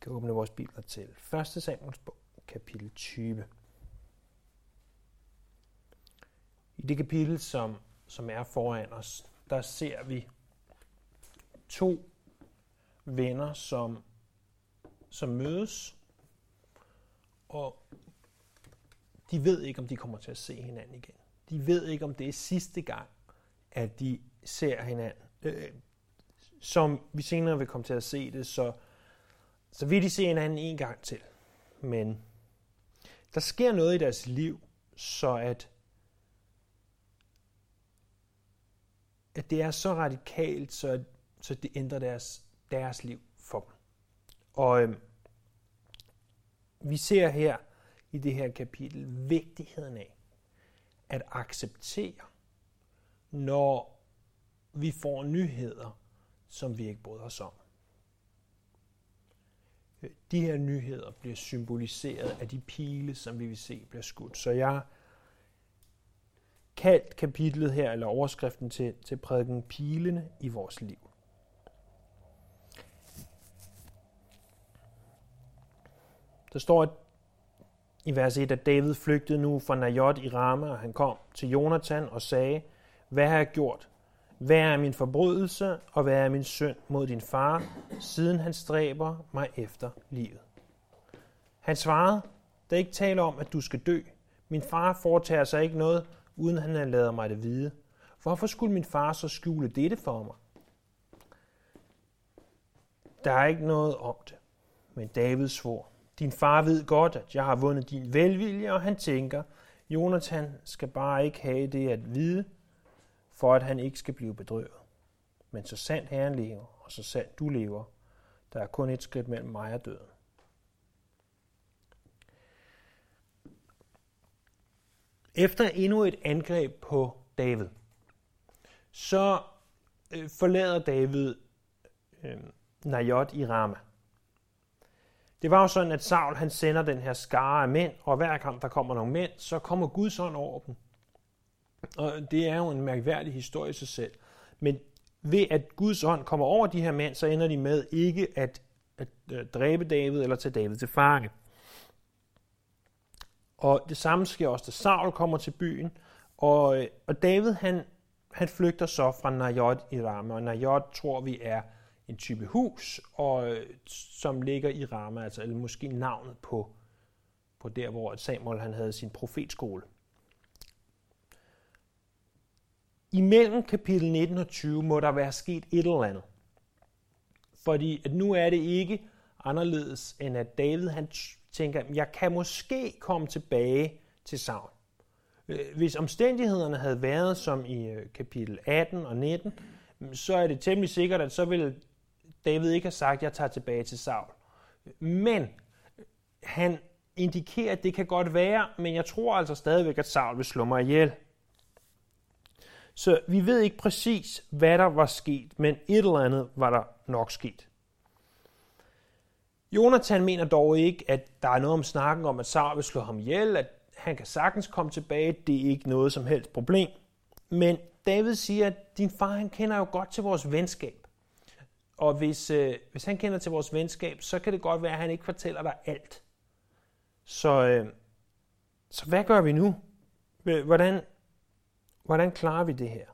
kan åbne vores bibler til 1. Samuels bog, kapitel 20. I det kapitel, som, som er foran os, der ser vi to venner, som, som mødes, og de ved ikke, om de kommer til at se hinanden igen. De ved ikke, om det er sidste gang, at de ser hinanden. Øh, som vi senere vil komme til at se det, så, så vil de se hinanden en gang til. Men der sker noget i deres liv, så at, at det er så radikalt, så, så det ændrer deres, deres liv for dem. Og øhm, vi ser her i det her kapitel vigtigheden af at acceptere, når vi får nyheder, som vi ikke bryder os om. De her nyheder bliver symboliseret af de pile, som vi vil se bliver skudt. Så jeg kaldt kapitlet her, eller overskriften til, til prædiken, pilene i vores liv. Der står i vers 1, at David flygtede nu fra Najot i Rama, og han kom til Jonathan og sagde, hvad har jeg gjort? Hvad er min forbrydelse, og hvad er min synd mod din far, siden han stræber mig efter livet? Han svarede, der er ikke tale om, at du skal dø. Min far foretager sig ikke noget, uden han har lavet mig det vide. Hvorfor skulle min far så skjule dette for mig? Der er ikke noget om det, men David svor. Din far ved godt, at jeg har vundet din velvilje, og han tænker, Jonathan skal bare ikke have det at vide, for at han ikke skal blive bedrøvet. Men så sandt Herren lever, og så sandt du lever, der er kun et skridt mellem mig og døden. Efter endnu et angreb på David, så øh, forlader David øh, Najot i Rama. Det var jo sådan, at Saul han sender den her skare af mænd, og hver gang der kommer nogle mænd, så kommer Guds ånd over dem. Og det er jo en mærkværdig historie i sig selv. Men ved at Guds ånd kommer over de her mænd, så ender de med ikke at, at, øh, dræbe David eller tage David til fange. Og det samme sker også, da Saul kommer til byen. Og, øh, og David, han, han flygter så fra Najot i Rama. Og Najot tror vi er en type hus, og, øh, som ligger i Rama, altså eller måske navnet på, på der, hvor Samuel han havde sin profetskole. Imellem kapitel 19 og 20 må der være sket et eller andet. Fordi at nu er det ikke anderledes, end at David han tænker, jeg kan måske komme tilbage til Saul. Øh, hvis omstændighederne havde været som i øh, kapitel 18 og 19, mm, så er det temmelig sikkert, at så ville David ikke have sagt, jeg tager tilbage til Saul. Men øh, han indikerer, at det kan godt være, men jeg tror altså stadigvæk, at Saul vil slå mig ihjel. Så vi ved ikke præcis, hvad der var sket, men et eller andet var der nok sket. Jonathan mener dog ikke, at der er noget om snakken om, at Saul vil slå ham ihjel, at han kan sagtens komme tilbage, det er ikke noget som helst problem. Men David siger, at din far han kender jo godt til vores venskab. Og hvis, øh, hvis han kender til vores venskab, så kan det godt være, at han ikke fortæller dig alt. Så, øh, så hvad gør vi nu? Hvordan, hvordan klarer vi det her?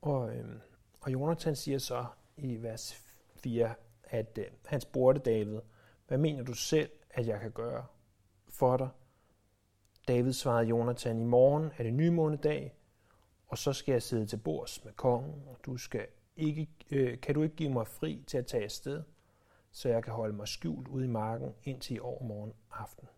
Og, øh, og Jonathan siger så i vers 4, at øh, han spurgte David, hvad mener du selv, at jeg kan gøre for dig? David svarede Jonathan, i morgen er det nymånedag, og så skal jeg sidde til bords med kongen, og du skal ikke, øh, kan du ikke give mig fri til at tage afsted, så jeg kan holde mig skjult ude i marken indtil i overmorgen aften.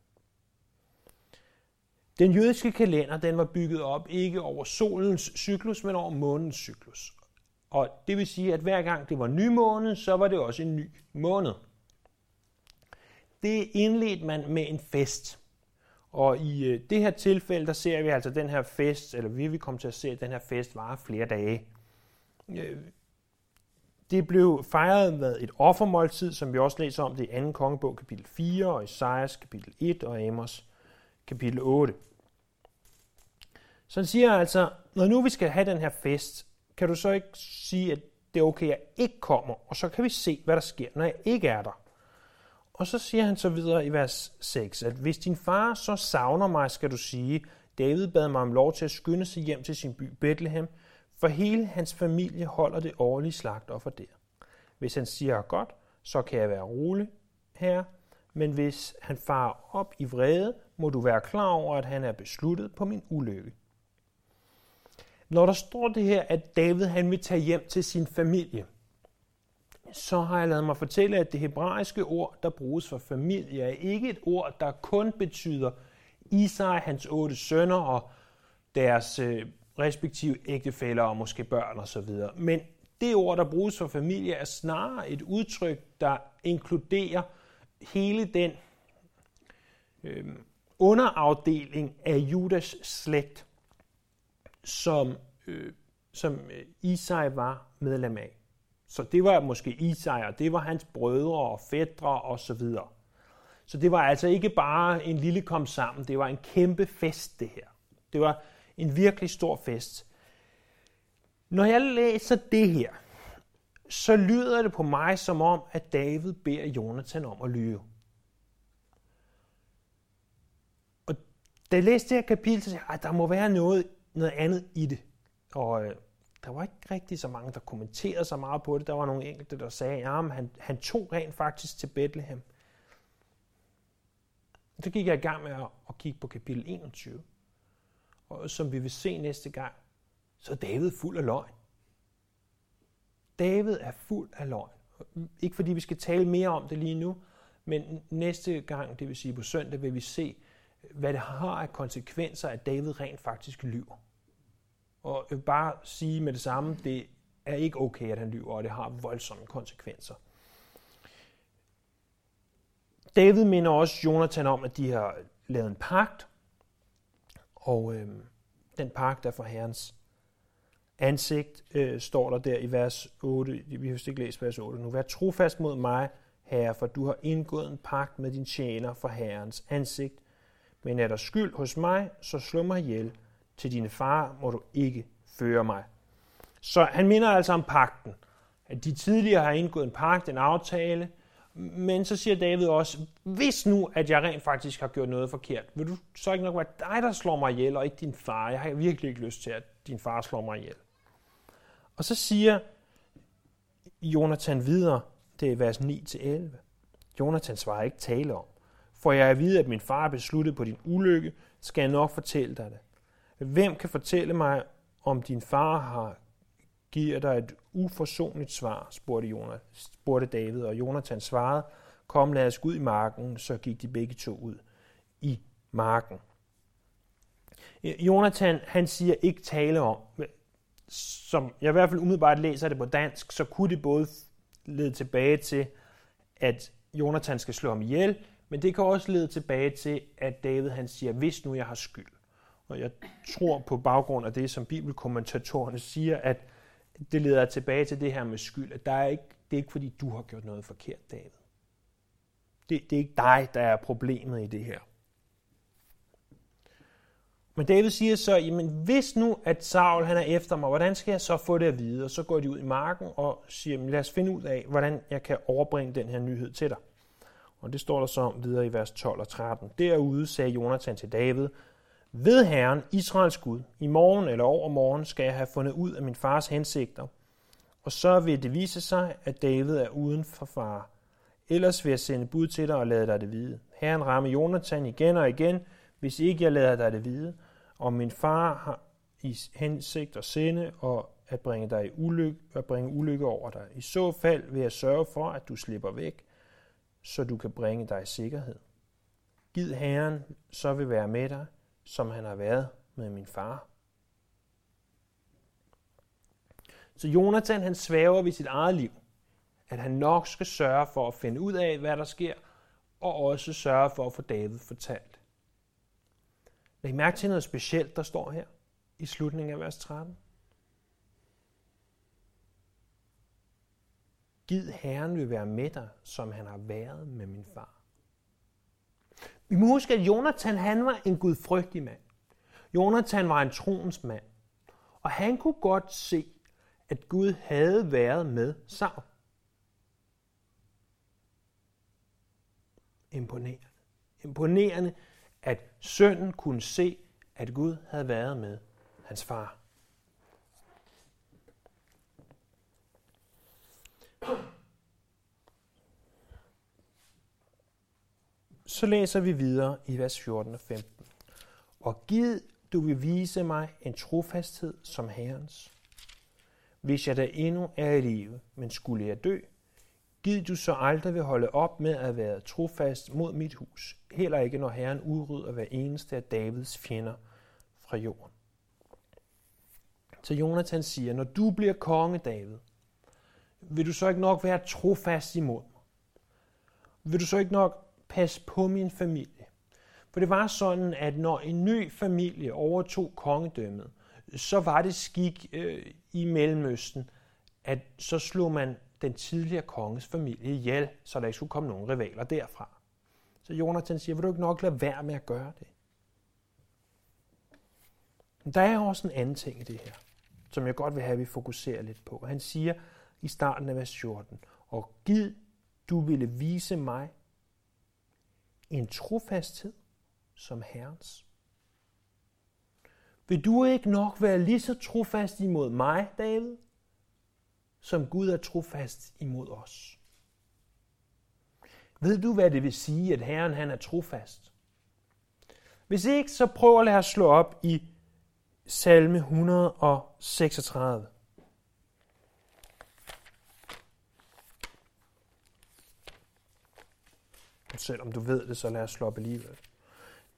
Den jødiske kalender den var bygget op ikke over solens cyklus, men over månens cyklus. Og det vil sige, at hver gang det var ny måned, så var det også en ny måned. Det indledte man med en fest. Og i øh, det her tilfælde, der ser vi altså den her fest, eller vi vil komme til at se, at den her fest varer flere dage. Øh, det blev fejret med et offermåltid, som vi også læser om det i 2. kongebog kapitel 4, og Isaias kapitel 1 og Amos kapitel 8. Så han siger altså, når nu vi skal have den her fest, kan du så ikke sige, at det er okay, at jeg ikke kommer, og så kan vi se, hvad der sker, når jeg ikke er der. Og så siger han så videre i vers 6, at hvis din far så savner mig, skal du sige, David bad mig om lov til at skynde sig hjem til sin by Bethlehem, for hele hans familie holder det årlige slagtoffer der. Hvis han siger godt, så kan jeg være rolig her, men hvis han farer op i vrede, må du være klar over, at han er besluttet på min ulykke. Når der står det her, at David han vil tage hjem til sin familie, så har jeg lavet mig fortælle, at det hebraiske ord, der bruges for familie, er ikke et ord, der kun betyder Isai, hans otte sønner og deres øh, respektive ægtefæller og måske børn osv. Men det ord, der bruges for familie, er snarere et udtryk, der inkluderer hele den øh, underafdeling af Judas slægt, som, øh, som øh, Isai var medlem af. Så det var måske Isai, og det var hans brødre og fædre og så videre. Så det var altså ikke bare en lille kom sammen, det var en kæmpe fest det her. Det var en virkelig stor fest. Når jeg læser det her, så lyder det på mig som om, at David beder Jonathan om at lyve. Og da jeg læste det her kapitel, så sagde jeg, at der må være noget, noget andet i det. Og øh, der var ikke rigtig så mange, der kommenterede så meget på det. Der var nogle enkelte, der sagde, at han, han tog rent faktisk til Bethlehem. Så gik jeg i gang med at, at kigge på kapitel 21. Og som vi vil se næste gang, så er David fuld af løgn. David er fuld af løgn. Ikke fordi vi skal tale mere om det lige nu, men næste gang, det vil sige på søndag, vil vi se, hvad det har af konsekvenser, at David rent faktisk lyver. Og jeg vil bare sige med det samme, det er ikke okay, at han lyver, og det har voldsomme konsekvenser. David minder også Jonathan om, at de har lavet en pagt, og øh, den pagt er for Herrens ansigt, øh, står der der i vers 8. Vi har ikke læst vers 8 nu. Vær trofast mod mig, Herre, for du har indgået en pagt med din tjener for Herrens ansigt. Men er der skyld hos mig, så slå mig ihjel. Til dine far må du ikke føre mig. Så han minder altså om pakten. At de tidligere har indgået en pagt, en aftale, men så siger David også, hvis nu, at jeg rent faktisk har gjort noget forkert, vil du så ikke nok være dig, der slår mig ihjel, og ikke din far? Jeg har virkelig ikke lyst til, at din far slår mig ihjel. Og så siger Jonathan videre, det er vers 9-11. Jonathan svarer ikke tale om. For jeg er at vide, at min far er besluttet på din ulykke, skal jeg nok fortælle dig det. Hvem kan fortælle mig, om din far har giver dig et uforsonligt svar, spurgte, Jonas, spurgte David, og Jonathan svarede, kom lad os gå ud i marken, så gik de begge to ud i marken. Jonathan, han siger ikke tale om, som jeg i hvert fald umiddelbart læser det på dansk, så kunne det både lede tilbage til, at Jonathan skal slå ham ihjel, men det kan også lede tilbage til, at David han siger, hvis nu jeg har skyld. Og jeg tror på baggrund af det, som bibelkommentatorerne siger, at det leder tilbage til det her med skyld, at der er ikke, det er ikke fordi, du har gjort noget forkert, David. Det, det er ikke dig, der er problemet i det her. Men David siger så, jamen hvis nu, at Saul han er efter mig, hvordan skal jeg så få det at vide? Og så går de ud i marken og siger, jamen, lad os finde ud af, hvordan jeg kan overbringe den her nyhed til dig. Og det står der så om videre i vers 12 og 13. Derude sagde Jonathan til David, ved Herren, Israels Gud, i morgen eller overmorgen skal jeg have fundet ud af min fars hensigter, og så vil det vise sig, at David er uden for far. Ellers vil jeg sende bud til dig og lade dig det vide. Herren rammer Jonathan igen og igen, hvis ikke jeg lader dig det vide, og min far har i hensigt at sende og at bringe dig i ulykke, at bringe ulykke over dig. I så fald vil jeg sørge for, at du slipper væk, så du kan bringe dig i sikkerhed. Gid Herren så vil være med dig, som han har været med min far. Så Jonathan han svæver ved sit eget liv, at han nok skal sørge for at finde ud af, hvad der sker, og også sørge for at få David fortalt. Læg mærke til noget specielt, der står her i slutningen af vers 13. Gid Herren vil være med dig, som han har været med min far. Vi må huske, at Jonathan han var en gudfrygtig mand. Jonathan var en troens mand. Og han kunne godt se, at Gud havde været med Saul. Imponerende. Imponerende, at sønnen kunne se, at Gud havde været med hans far. Så læser vi videre i vers 14 og 15. Og giv du vil vise mig en trofasthed som Herrens. Hvis jeg da endnu er i live, men skulle jeg dø, giv du så aldrig vil holde op med at være trofast mod mit hus, heller ikke når Herren udrydder hver eneste af Davids fjender fra jorden. Så Jonathan siger, når du bliver konge, David, vil du så ikke nok være trofast imod mig? Vil du så ikke nok passe på min familie? For det var sådan, at når en ny familie overtog kongedømmet, så var det skik øh, i Mellemøsten, at så slog man den tidligere konges familie ihjel, så der ikke skulle komme nogen rivaler derfra. Så Jonathan siger, vil du ikke nok lade være med at gøre det? Men der er også en anden ting i det her, som jeg godt vil have, at vi fokuserer lidt på. Han siger i starten af vers 14, og giv du ville vise mig en trofasthed som Herrens. Vil du ikke nok være lige så trofast imod mig, David, som Gud er trofast imod os? Ved du, hvad det vil sige, at Herren han er trofast? Hvis ikke, så prøv at lade os slå op i salme 136. Selvom du ved det, så lad os slå op alligevel.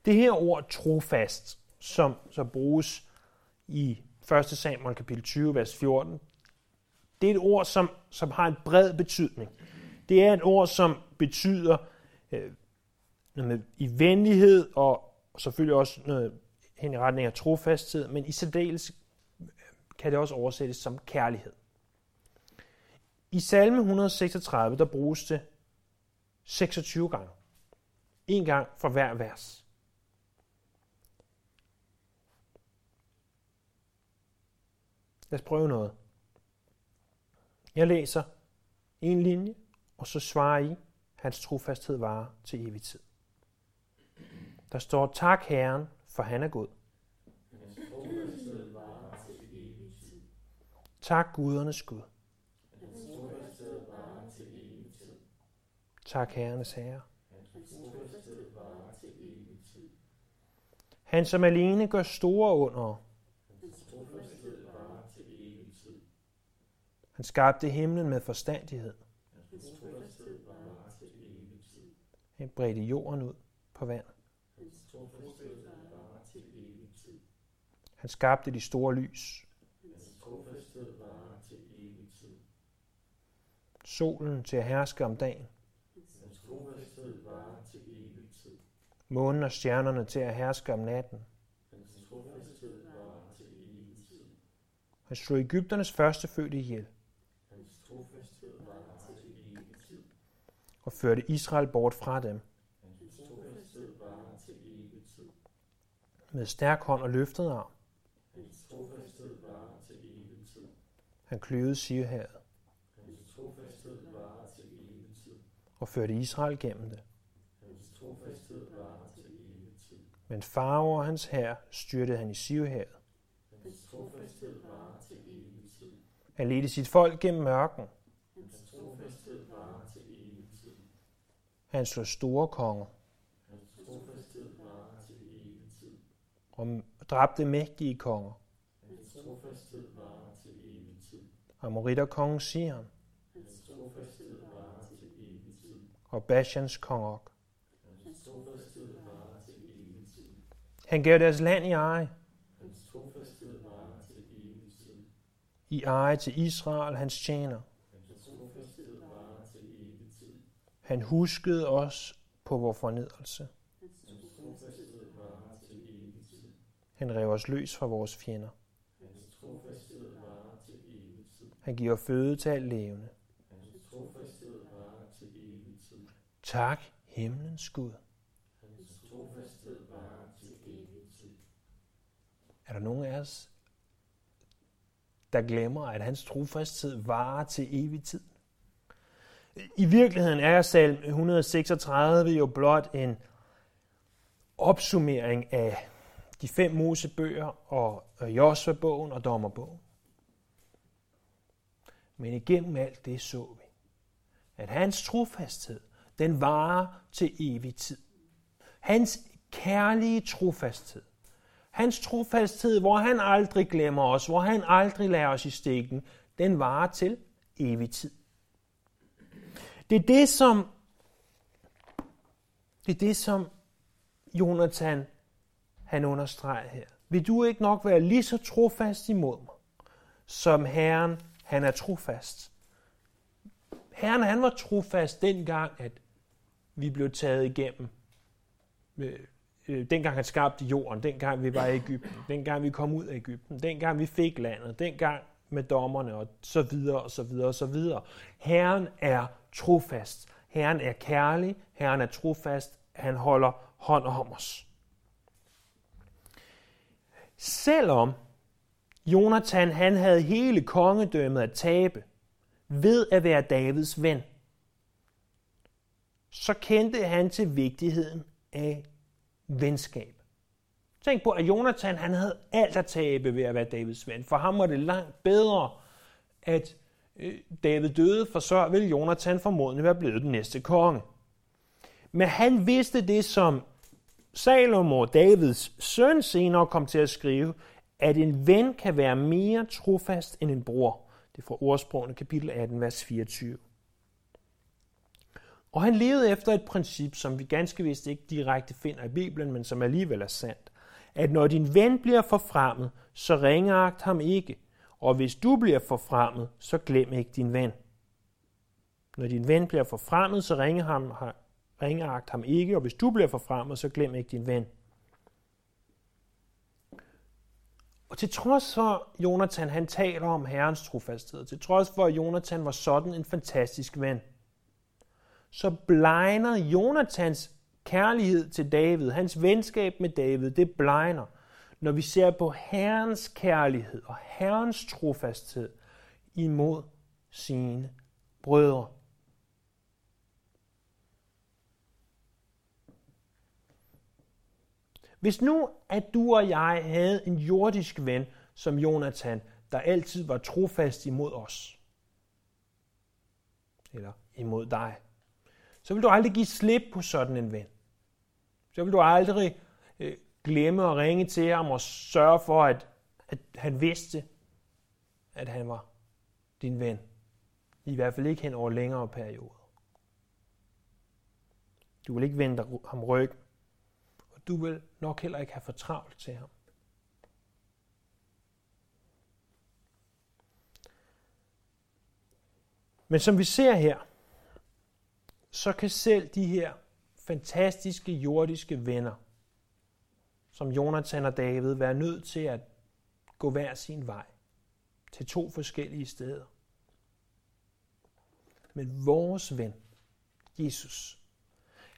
Det her ord trofast, som så bruges i 1. Samuel kapitel 20, vers 14, det er et ord, som, som har en bred betydning. Det er et ord, som betyder øh, noget i venlighed og selvfølgelig også noget hen i retning af trofasthed, men i særdeles øh, kan det også oversættes som kærlighed. I salme 136, der bruges det 26 gange. En gang for hver vers. Lad os prøve noget. Jeg læser en linje, og så svarer I, hans trofasthed varer til evig tid. Der står, tak Herren, for han er god. Tak gudernes Gud. Tak Herrenes Herre. Han som alene gør store under. Han skabte himlen med forstandighed. Han bredte jorden ud på vand. Han skabte de store lys. Solen til at herske om dagen. Månen og stjernerne til at herske om natten. Han slog Ægypternes første fødte ihjel. Og førte Israel bort fra dem. Med stærk hånd og løftet arm. Han kløvede Sivhavet. Og førte Israel gennem det. Men farver og hans hær styrtede han i Sivhavet. Han ledte sit folk gennem mørken. Han slog store konger. Og dræbte mægtige konger. Amoritter kongen Sion. Og Bashans kong Og. Han gav deres land i eje. I eje til Israel, hans tjener. Han huskede os på vores fornedrelse. Han rev os løs fra vores fjender. Han giver føde til alt levende. Tak, himlens Gud. Er der nogen af os, der glemmer, at hans trofasthed varer til evig tid. I virkeligheden er salm 136 jo blot en opsummering af de fem Mosebøger og Josva-bogen og Dommerbogen. Men igennem alt det så vi, at hans trofasthed, den varer til evig tid. Hans kærlige trofasthed, hans trofasthed, hvor han aldrig glemmer os, hvor han aldrig lader os i stikken, den varer til evig tid. Det er det, som, det er det, som Jonathan han understreger her. Vil du ikke nok være lige så trofast imod mig, som Herren han er trofast? Herren han var trofast dengang, at vi blev taget igennem. Øh, dengang han skabte jorden, dengang vi var i Ægypten, dengang vi kom ud af Ægypten, dengang vi fik landet, dengang med dommerne og så videre og så videre og så videre. Herren er trofast. Herren er kærlig. Herren er trofast. Han holder hånd om os. Selvom Jonathan han havde hele kongedømmet at tabe ved at være Davids ven, så kendte han til vigtigheden af venskab. Tænk på, at Jonathan han havde alt at tabe ved at være Davids ven. For ham var det langt bedre, at øh, David døde, for så ville Jonathan formodentlig være blevet den næste konge. Men han vidste det, som Salomo, Davids søn, senere kom til at skrive, at en ven kan være mere trofast end en bror. Det er fra ordsprogene kapitel 18, vers 24. Og han levede efter et princip, som vi ganske vist ikke direkte finder i Bibelen, men som alligevel er sandt. At når din ven bliver forfremmet, så ringeagt ham ikke. Og hvis du bliver forfremmet, så glem ikke din ven. Når din ven bliver forfremmet, så ringe ham, ringeagt ham ikke, og hvis du bliver forfremmet, så glem ikke din ven. Og til trods for, Jonathan han taler om herrens trofasthed, til trods for, at Jonathan var sådan en fantastisk ven, så blegner Jonathans kærlighed til David, hans venskab med David, det blegner, når vi ser på Herrens kærlighed og Herrens trofasthed imod sine brødre. Hvis nu, at du og jeg havde en jordisk ven som Jonathan, der altid var trofast imod os, eller imod dig, så vil du aldrig give slip på sådan en ven. Så vil du aldrig øh, glemme at ringe til ham og sørge for, at, at han vidste, at han var din ven. I hvert fald ikke hen over længere perioder. Du vil ikke vende ham ryggen, og du vil nok heller ikke have for travlt til ham. Men som vi ser her, så kan selv de her fantastiske jordiske venner, som Jonathan og David, være nødt til at gå hver sin vej til to forskellige steder. Men vores ven, Jesus,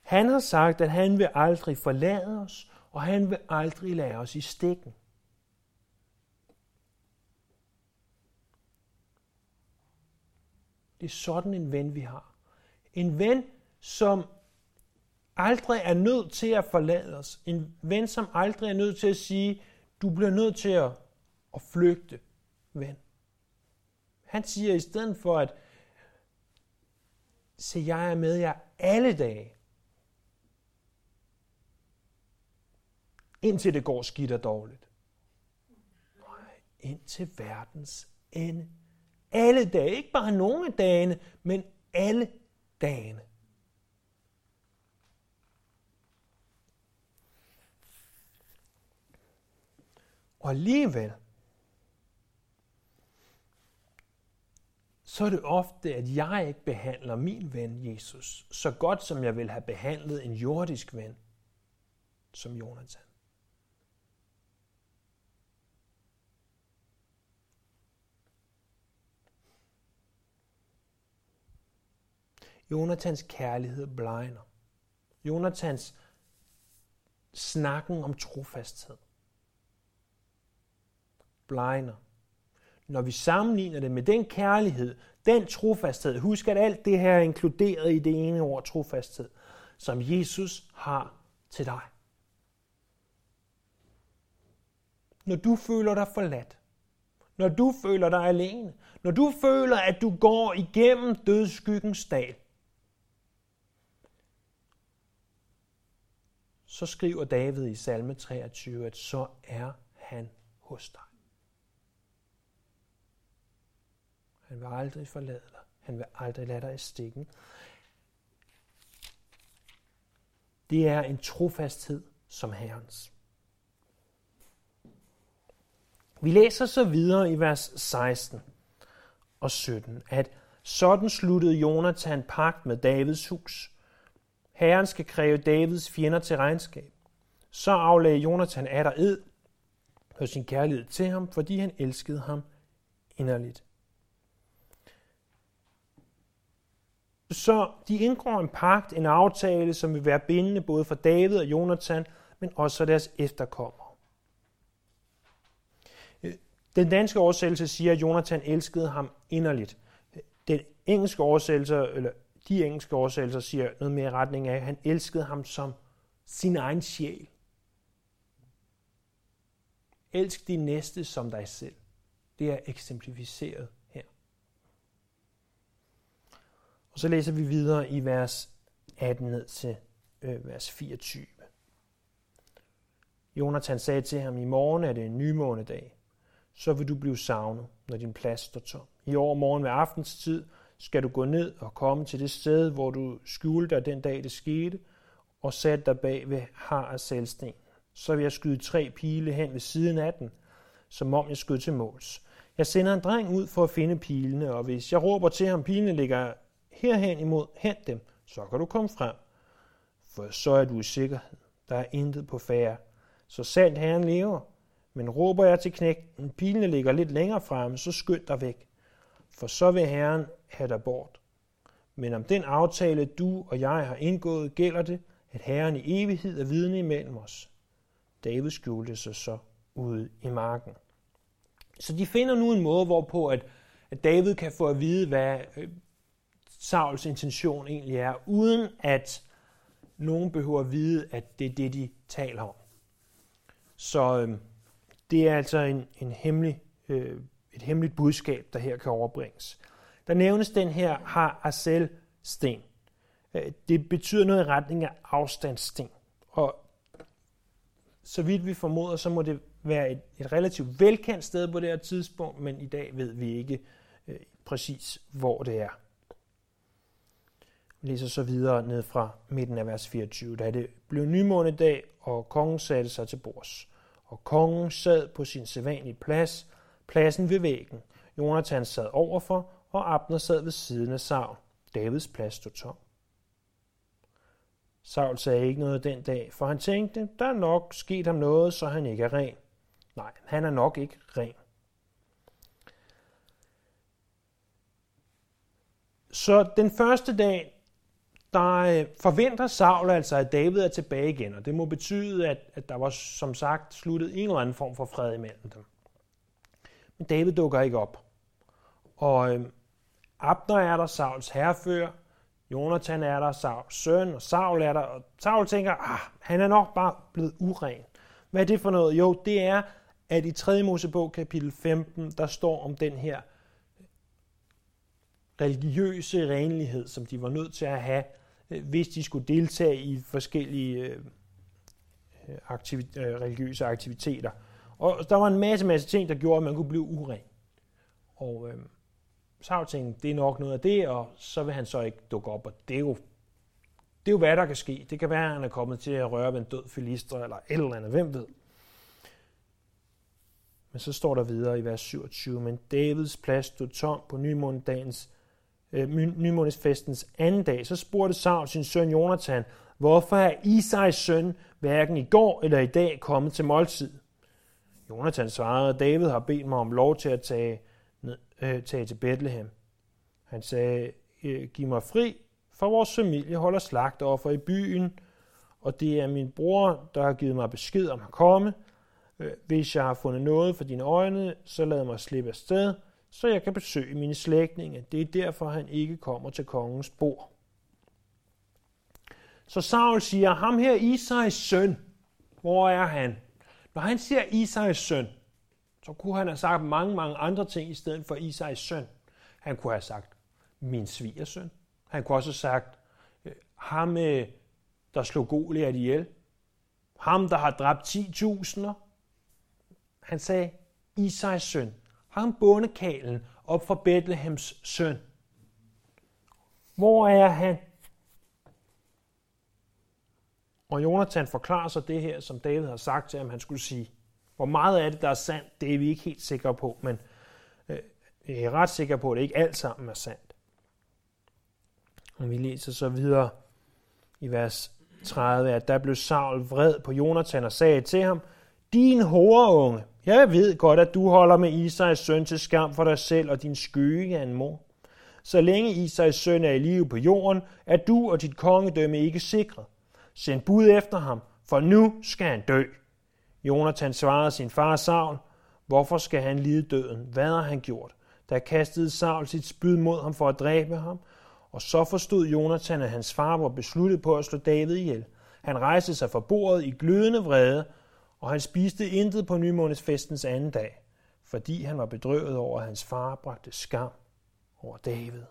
han har sagt, at han vil aldrig forlade os, og han vil aldrig lade os i stikken. Det er sådan en ven, vi har. En ven, som aldrig er nødt til at forlade os. En ven, som aldrig er nødt til at sige, du bliver nødt til at, at flygte, ven. Han siger i stedet for at se, jeg er med jer alle dage. Indtil det går skidt og dårligt. Nej, indtil verdens ende. Alle dage. Ikke bare nogle af dagene, men alle dagene. Og alligevel, så er det ofte, at jeg ikke behandler min ven Jesus så godt, som jeg vil have behandlet en jordisk ven som Jonathan. Jonathans kærlighed blegner. Jonathans snakken om trofasthed blegner, når vi sammenligner det med den kærlighed, den trofasthed, husk at alt det her er inkluderet i det ene ord trofasthed, som Jesus har til dig. Når du føler dig forladt, når du føler dig alene, når du føler, at du går igennem dødsskyggens dal, så skriver David i salme 23, at så er han hos dig. Han vil aldrig forlade dig. Han vil aldrig lade dig i stikken. Det er en trofasthed som Herrens. Vi læser så videre i vers 16 og 17, at sådan sluttede Jonathan pagt med Davids hus. Herren skal kræve Davids fjender til regnskab. Så aflagde Jonathan atter ed på sin kærlighed til ham, fordi han elskede ham inderligt. Så de indgår en pagt, en aftale, som vil være bindende både for David og Jonathan, men også for deres efterkommere. Den danske oversættelse siger, at Jonathan elskede ham inderligt. Den engelske oversættelse, eller de engelske oversættelser siger noget mere i retning af, at han elskede ham som sin egen sjæl. Elsk din næste som dig selv. Det er eksemplificeret her. Og så læser vi videre i vers 18 ned til øh, vers 24. Jonathan sagde til ham, i morgen er det en nymånedag så vil du blive savnet, når din plads står tom. I år morgen ved aftenstid skal du gå ned og komme til det sted, hvor du skjulte dig den dag, det skete, og satte dig bag ved har af selvsten. Så vil jeg skyde tre pile hen ved siden af den, som om jeg skød til måls. Jeg sender en dreng ud for at finde pilene, og hvis jeg råber til ham, pilene ligger herhen imod, hent dem, så kan du komme frem. For så er du i sikkerhed. Der er intet på færre. Så sandt Herren lever, men råber jeg til knægten, pilene ligger lidt længere frem, så skynd dig væk, for så vil Herren have dig bort. Men om den aftale, du og jeg har indgået, gælder det, at Herren i evighed er vidne imellem os. David skjulte sig så ude i marken. Så de finder nu en måde, hvorpå at, at David kan få at vide, hvad øh, Sauls intention egentlig er, uden at nogen behøver at vide, at det er det, de taler om. Så øh, det er altså en, en hemmelig, øh, et hemmeligt budskab, der her kan overbringes. Der nævnes den her har Arcel sten. Øh, det betyder noget i retning af afstandssten. Og så vidt vi formoder, så må det være et, et relativt velkendt sted på det her tidspunkt, men i dag ved vi ikke øh, præcis, hvor det er. Vi læser så videre ned fra midten af vers 24. Da det blev nymånedag, og kongen satte sig til bords og kongen sad på sin sædvanlige plads, pladsen ved væggen. Jonathan sad overfor, og Abner sad ved siden af Saul. Davids plads stod tom. Saul sagde ikke noget den dag, for han tænkte, der er nok sket ham noget, så han ikke er ren. Nej, han er nok ikke ren. Så den første dag, der øh, forventer Saul altså, at David er tilbage igen, og det må betyde, at, at der var som sagt sluttet en eller anden form for fred imellem dem. Men David dukker ikke op. Og øh, Abner er der, Sauls herrefører, Jonathan er der, Sauls søn, og Saul er der, og Saul tænker, ah, han er nok bare blevet uren. Hvad er det for noget? Jo, det er, at i 3. Mosebog kapitel 15, der står om den her religiøse renlighed, som de var nødt til at have øh, hvis de skulle deltage i forskellige øh, øh, øh religiøse aktiviteter. Og der var en masse, masse ting, der gjorde, at man kunne blive uren. Og øh, Saul tænkte, det er nok noget af det, og så vil han så ikke dukke op, og det er jo, det er jo hvad der kan ske. Det kan være, at han er kommet til at røre ved en død filister, eller et eller andet, hvem ved. Men så står der videre i vers 27, men Davids plads stod tom på nymånedagens øh, nymånesfestens anden dag, så spurgte Saul sin søn Jonathan, hvorfor er Isais søn hverken i går eller i dag kommet til måltid? Jonathan svarede, David har bedt mig om lov til at tage, øh, tage til Bethlehem. Han sagde, øh, giv mig fri, for vores familie holder slagtoffer i byen, og det er min bror, der har givet mig besked om at komme. Øh, hvis jeg har fundet noget for dine øjne, så lad mig slippe afsted, så jeg kan besøge mine slægtninge. Det er derfor, han ikke kommer til kongens bord. Så Saul siger, ham her Isais søn, hvor er han? Når han siger Isais søn, så kunne han have sagt mange, mange andre ting i stedet for Isais søn. Han kunne have sagt, min svigersøn. Han kunne også have sagt, øh, ham, øh, der slog Goliat ihjel. Ham, der har dræbt 10.000'er. Han sagde, Isais søn. Ham bondekalen op fra Bethlehems søn. Hvor er han? Og Jonathan forklarer så det her, som David har sagt til ham, han skulle sige. Hvor meget af det, der er sandt, det er vi ikke helt sikre på, men øh, jeg er ret sikker på, at det ikke alt sammen er sandt. Og vi læser så videre i vers 30, at der blev Saul vred på Jonathan og sagde til ham, Din unge, jeg ved godt, at du holder med Isais søn til skam for dig selv og din skøge af en mor. Så længe Isais søn er i live på jorden, er du og dit kongedømme ikke sikret. Send bud efter ham, for nu skal han dø. Jonathan svarede sin far Saul, hvorfor skal han lide døden? Hvad har han gjort? Der kastede Saul sit spyd mod ham for at dræbe ham, og så forstod Jonathan, at hans far var besluttet på at slå David ihjel. Han rejste sig fra bordet i glødende vrede, og han spiste intet på nymånedsfestens anden dag, fordi han var bedrøvet over, at hans far bragte skam over David.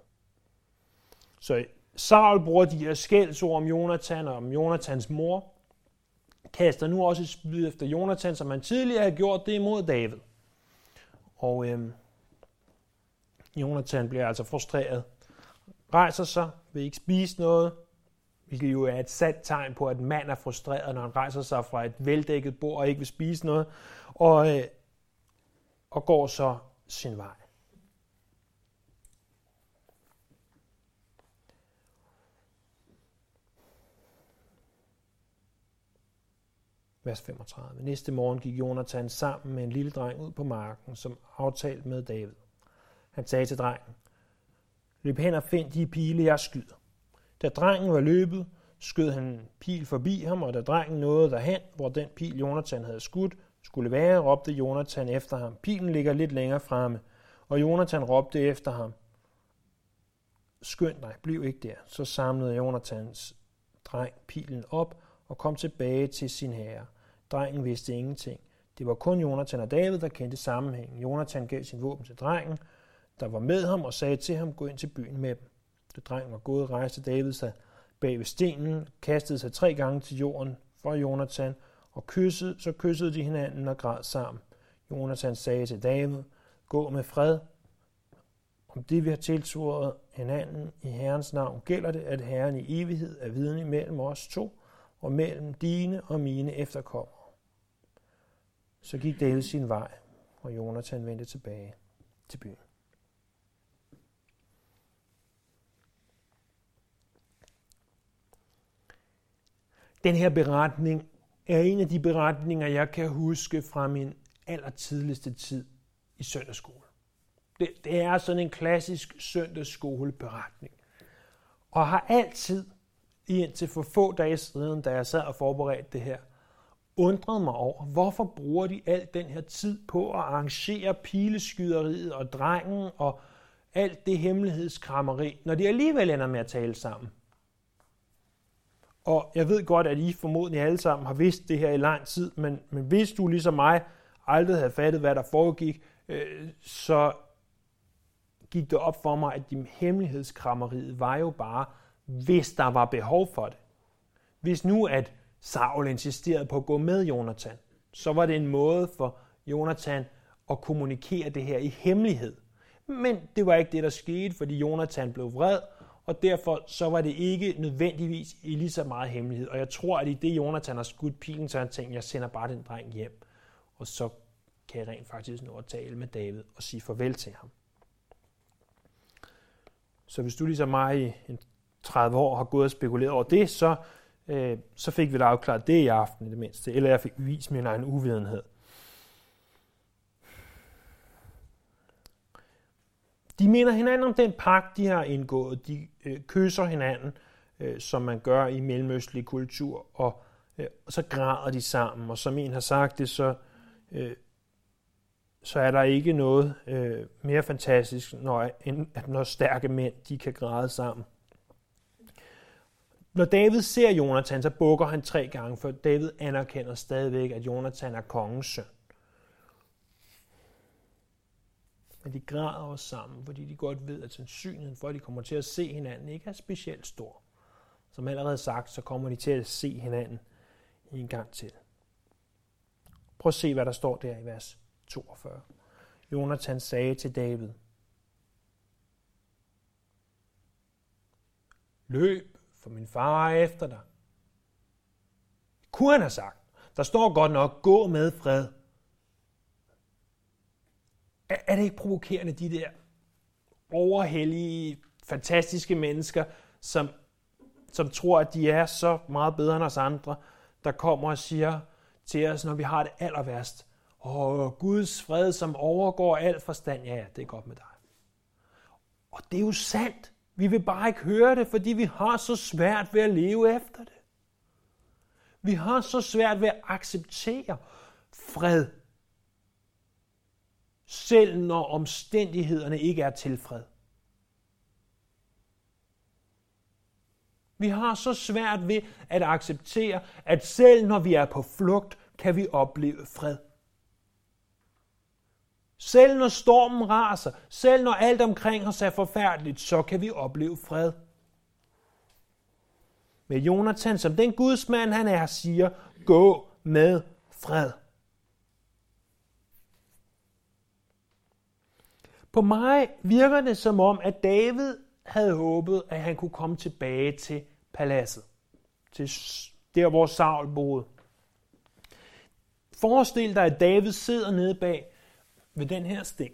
Så Saul bruger de her skældsord om Jonathan og om Jonathans mor, kaster nu også et spyd efter Jonathan, som han tidligere har gjort det imod David. Og øhm, Jonathan bliver altså frustreret, rejser sig, vil ikke spise noget, hvilket jo er et sandt tegn på, at en mand er frustreret, når han rejser sig fra et veldækket bord og ikke vil spise noget, og, øh, og går så sin vej. Vers 35. Næste morgen gik Jonathan sammen med en lille dreng ud på marken, som aftalt med David. Han sagde til drengen, løb hen og find de pile, jeg skyder. Da drengen var løbet, skød han en pil forbi ham, og da drengen nåede derhen, hvor den pil Jonathan havde skudt, skulle være, råbte Jonathan efter ham. Pilen ligger lidt længere fremme, og Jonathan råbte efter ham. Skynd dig, bliv ikke der. Så samlede Jonathans dreng pilen op og kom tilbage til sin herre. Drengen vidste ingenting. Det var kun Jonathan og David, der kendte sammenhængen. Jonathan gav sin våben til drengen, der var med ham, og sagde til ham, gå ind til byen med dem. Da drengen var gået, rejste David sig bag ved stenen, kastede sig tre gange til jorden for Jonathan, og kyssede, så kyssede de hinanden og græd sammen. Jonathan sagde til David, gå med fred. Om det vi har tilsvoret hinanden i Herrens navn, gælder det, at Herren i evighed er vidne mellem os to, og mellem dine og mine efterkommere. Så gik David sin vej, og Jonathan vendte tilbage til byen. Den her beretning er en af de beretninger, jeg kan huske fra min allertidligste tid i søndagsskole. Det, det er sådan en klassisk søndagsskoleberetning. Og har altid, indtil for få dage siden, da jeg sad og forberedte det her, undrede mig over, hvorfor bruger de al den her tid på at arrangere pileskyderiet og drengen og alt det hemmelighedskrammeri, når de alligevel ender med at tale sammen. Og jeg ved godt, at I formodentlig alle sammen har vidst det her i lang tid, men, men hvis du ligesom mig aldrig havde fattet, hvad der foregik, øh, så gik det op for mig, at de hemmelighedskrammeriet var jo bare, hvis der var behov for det. Hvis nu, at Saul insisterede på at gå med Jonathan, så var det en måde for Jonathan at kommunikere det her i hemmelighed. Men det var ikke det, der skete, fordi Jonathan blev vred, og derfor så var det ikke nødvendigvis i lige så meget hemmelighed. Og jeg tror, at i det Jonathan har skudt pilen, så han tænkte, jeg sender bare den dreng hjem, og så kan jeg rent faktisk nå at tale med David og sige farvel til ham. Så hvis du ligesom mig i en 30 år har gået og spekuleret over det, så, øh, så fik vi da afklaret det i aften i det mindste, eller jeg fik vist min egen uvidenhed. De minder hinanden om den pagt, de har indgået. De øh, kysser hinanden, øh, som man gør i mellemøstlig kultur, og, øh, og så græder de sammen. Og som en har sagt det, så øh, så er der ikke noget øh, mere fantastisk, når, end at når stærke mænd de kan græde sammen. Når David ser Jonathan, så bukker han tre gange, for David anerkender stadigvæk, at Jonathan er kongens søn. Men de græder også sammen, fordi de godt ved, at sandsynligheden for, at de kommer til at se hinanden, ikke er specielt stor. Som allerede sagt, så kommer de til at se hinanden en gang til. Prøv at se, hvad der står der i vers 42. Jonathan sagde til David, Løb, for min far er efter dig. Kunne han have sagt. Der står godt nok, gå med fred. Er, er det ikke provokerende, de der overhellige, fantastiske mennesker, som, som tror, at de er så meget bedre end os andre, der kommer og siger til os, når vi har det aller værst, og Guds fred, som overgår al forstand, ja, ja, det er godt med dig. Og det er jo sandt. Vi vil bare ikke høre det, fordi vi har så svært ved at leve efter det. Vi har så svært ved at acceptere fred, selv når omstændighederne ikke er til fred. Vi har så svært ved at acceptere, at selv når vi er på flugt, kan vi opleve fred. Selv når stormen raser, selv når alt omkring os er forfærdeligt, så kan vi opleve fred. Men Jonathan, som den gudsmand han er, siger, gå med fred. På mig virker det som om, at David havde håbet, at han kunne komme tilbage til paladset. Til der, hvor Saul boede. Forestil dig, at David sidder nede bag ved den her sten.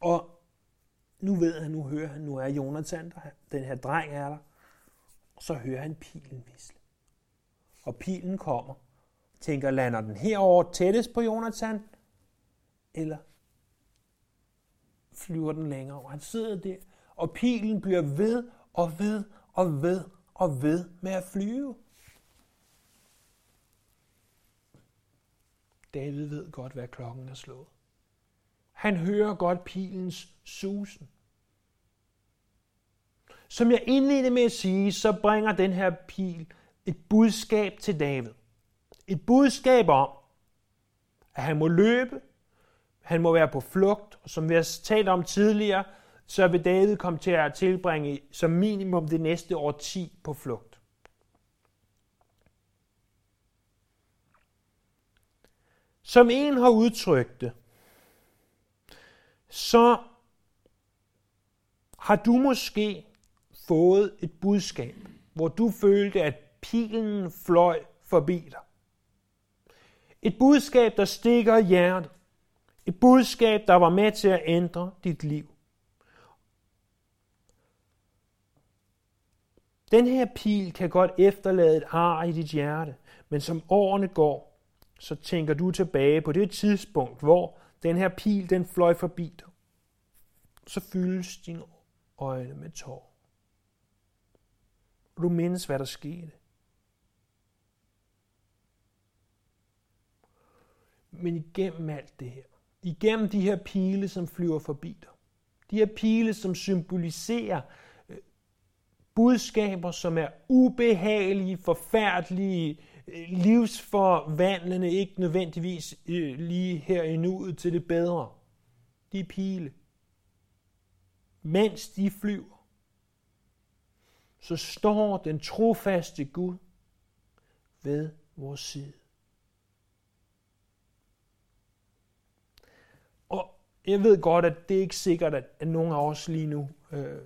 Og nu ved han, nu hører han, nu er Jonathan der, den her dreng er der. Og så hører han pilen visle. Og pilen kommer. Tænker, lander den herover tættest på Jonathan? Eller flyver den længere over? Han sidder der, og pilen bliver ved og ved og ved og ved med at flyve. David ved godt, hvad klokken er slået. Han hører godt pilens susen. Som jeg indledte med at sige, så bringer den her pil et budskab til David. Et budskab om, at han må løbe, han må være på flugt, og som vi har talt om tidligere, så vil David komme til at tilbringe som minimum det næste år 10 på flugt. Som en har udtrykt det, så har du måske fået et budskab, hvor du følte, at pilen fløj forbi dig. Et budskab, der stikker hjertet. Et budskab, der var med til at ændre dit liv. Den her pil kan godt efterlade et ar i dit hjerte, men som årene går, så tænker du tilbage på det tidspunkt, hvor den her pil, den fløj forbi dig. Så fyldes dine øjne med tår. Og du mindes, hvad der skete. Men igennem alt det her, igennem de her pile, som flyver forbi dig, de her pile, som symboliserer øh, budskaber, som er ubehagelige, forfærdelige, livsforvandlende, ikke nødvendigvis øh, lige her i nuet til det bedre. De pile. Mens de flyver, så står den trofaste Gud ved vores side. Og jeg ved godt, at det er ikke sikkert, at nogen af os lige nu øh,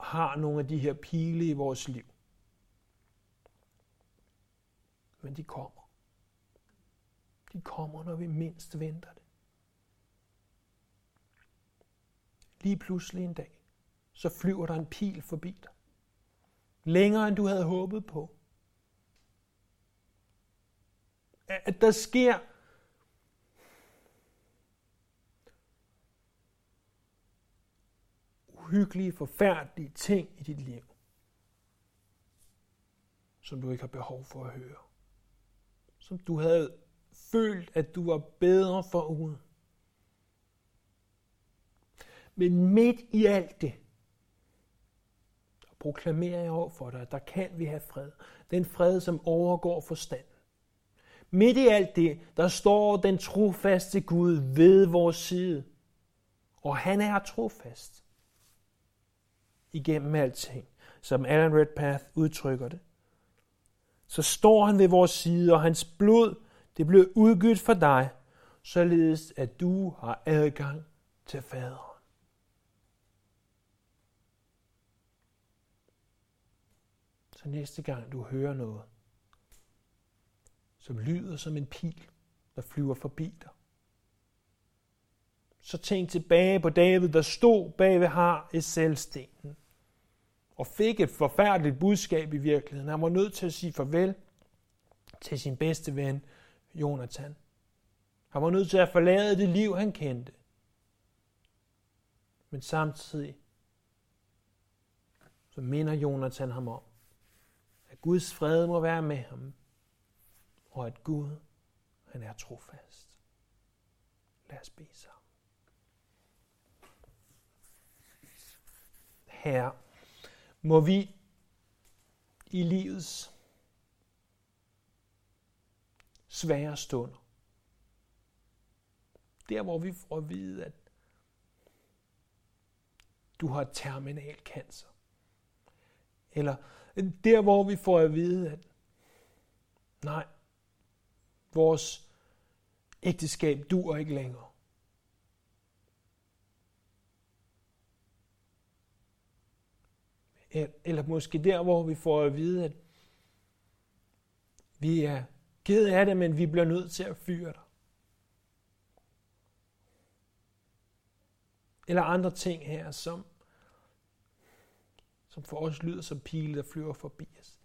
har nogle af de her pile i vores liv. Men de kommer. De kommer, når vi mindst venter det. Lige pludselig en dag, så flyver der en pil forbi dig. Længere end du havde håbet på. At der sker uhyggelige, forfærdelige ting i dit liv, som du ikke har behov for at høre som du havde følt, at du var bedre foruden. Men midt i alt det, proklamerer jeg over for dig, at der kan vi have fred. Den fred, som overgår forstand. Midt i alt det, der står den trofaste Gud ved vores side. Og han er trofast. Igennem alting, som Alan Redpath udtrykker det. Så står han ved vores side, og hans blod, det blev udgydt for dig, således at du har adgang til faderen. Så næste gang du hører noget, som lyder som en pil, der flyver forbi dig, så tænk tilbage på David, der stod bag ved har i selvstenen og fik et forfærdeligt budskab i virkeligheden. Han var nødt til at sige farvel til sin bedste ven, Jonathan. Han var nødt til at forlade det liv, han kendte. Men samtidig så minder Jonathan ham om, at Guds fred må være med ham, og at Gud, han er trofast. Lad os bede sammen. Herre, må vi i livets svære stunder, der hvor vi får at vide, at du har terminal cancer, eller der hvor vi får at vide, at nej, vores ægteskab dur ikke længere. Eller måske der, hvor vi får at vide, at vi er ked af det, men vi bliver nødt til at fyre dig. Eller andre ting her, som, som for os lyder som pile, der flyver forbi os.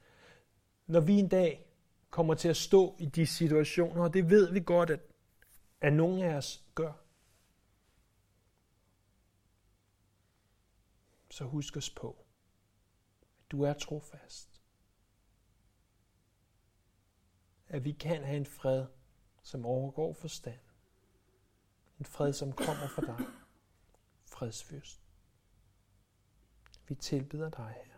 Når vi en dag kommer til at stå i de situationer, og det ved vi godt, at, at nogen af os gør, så husk os på, du er trofast. At vi kan have en fred, som overgår forstand. En fred, som kommer fra dig. Fredsfyrst. Vi tilbyder dig, her.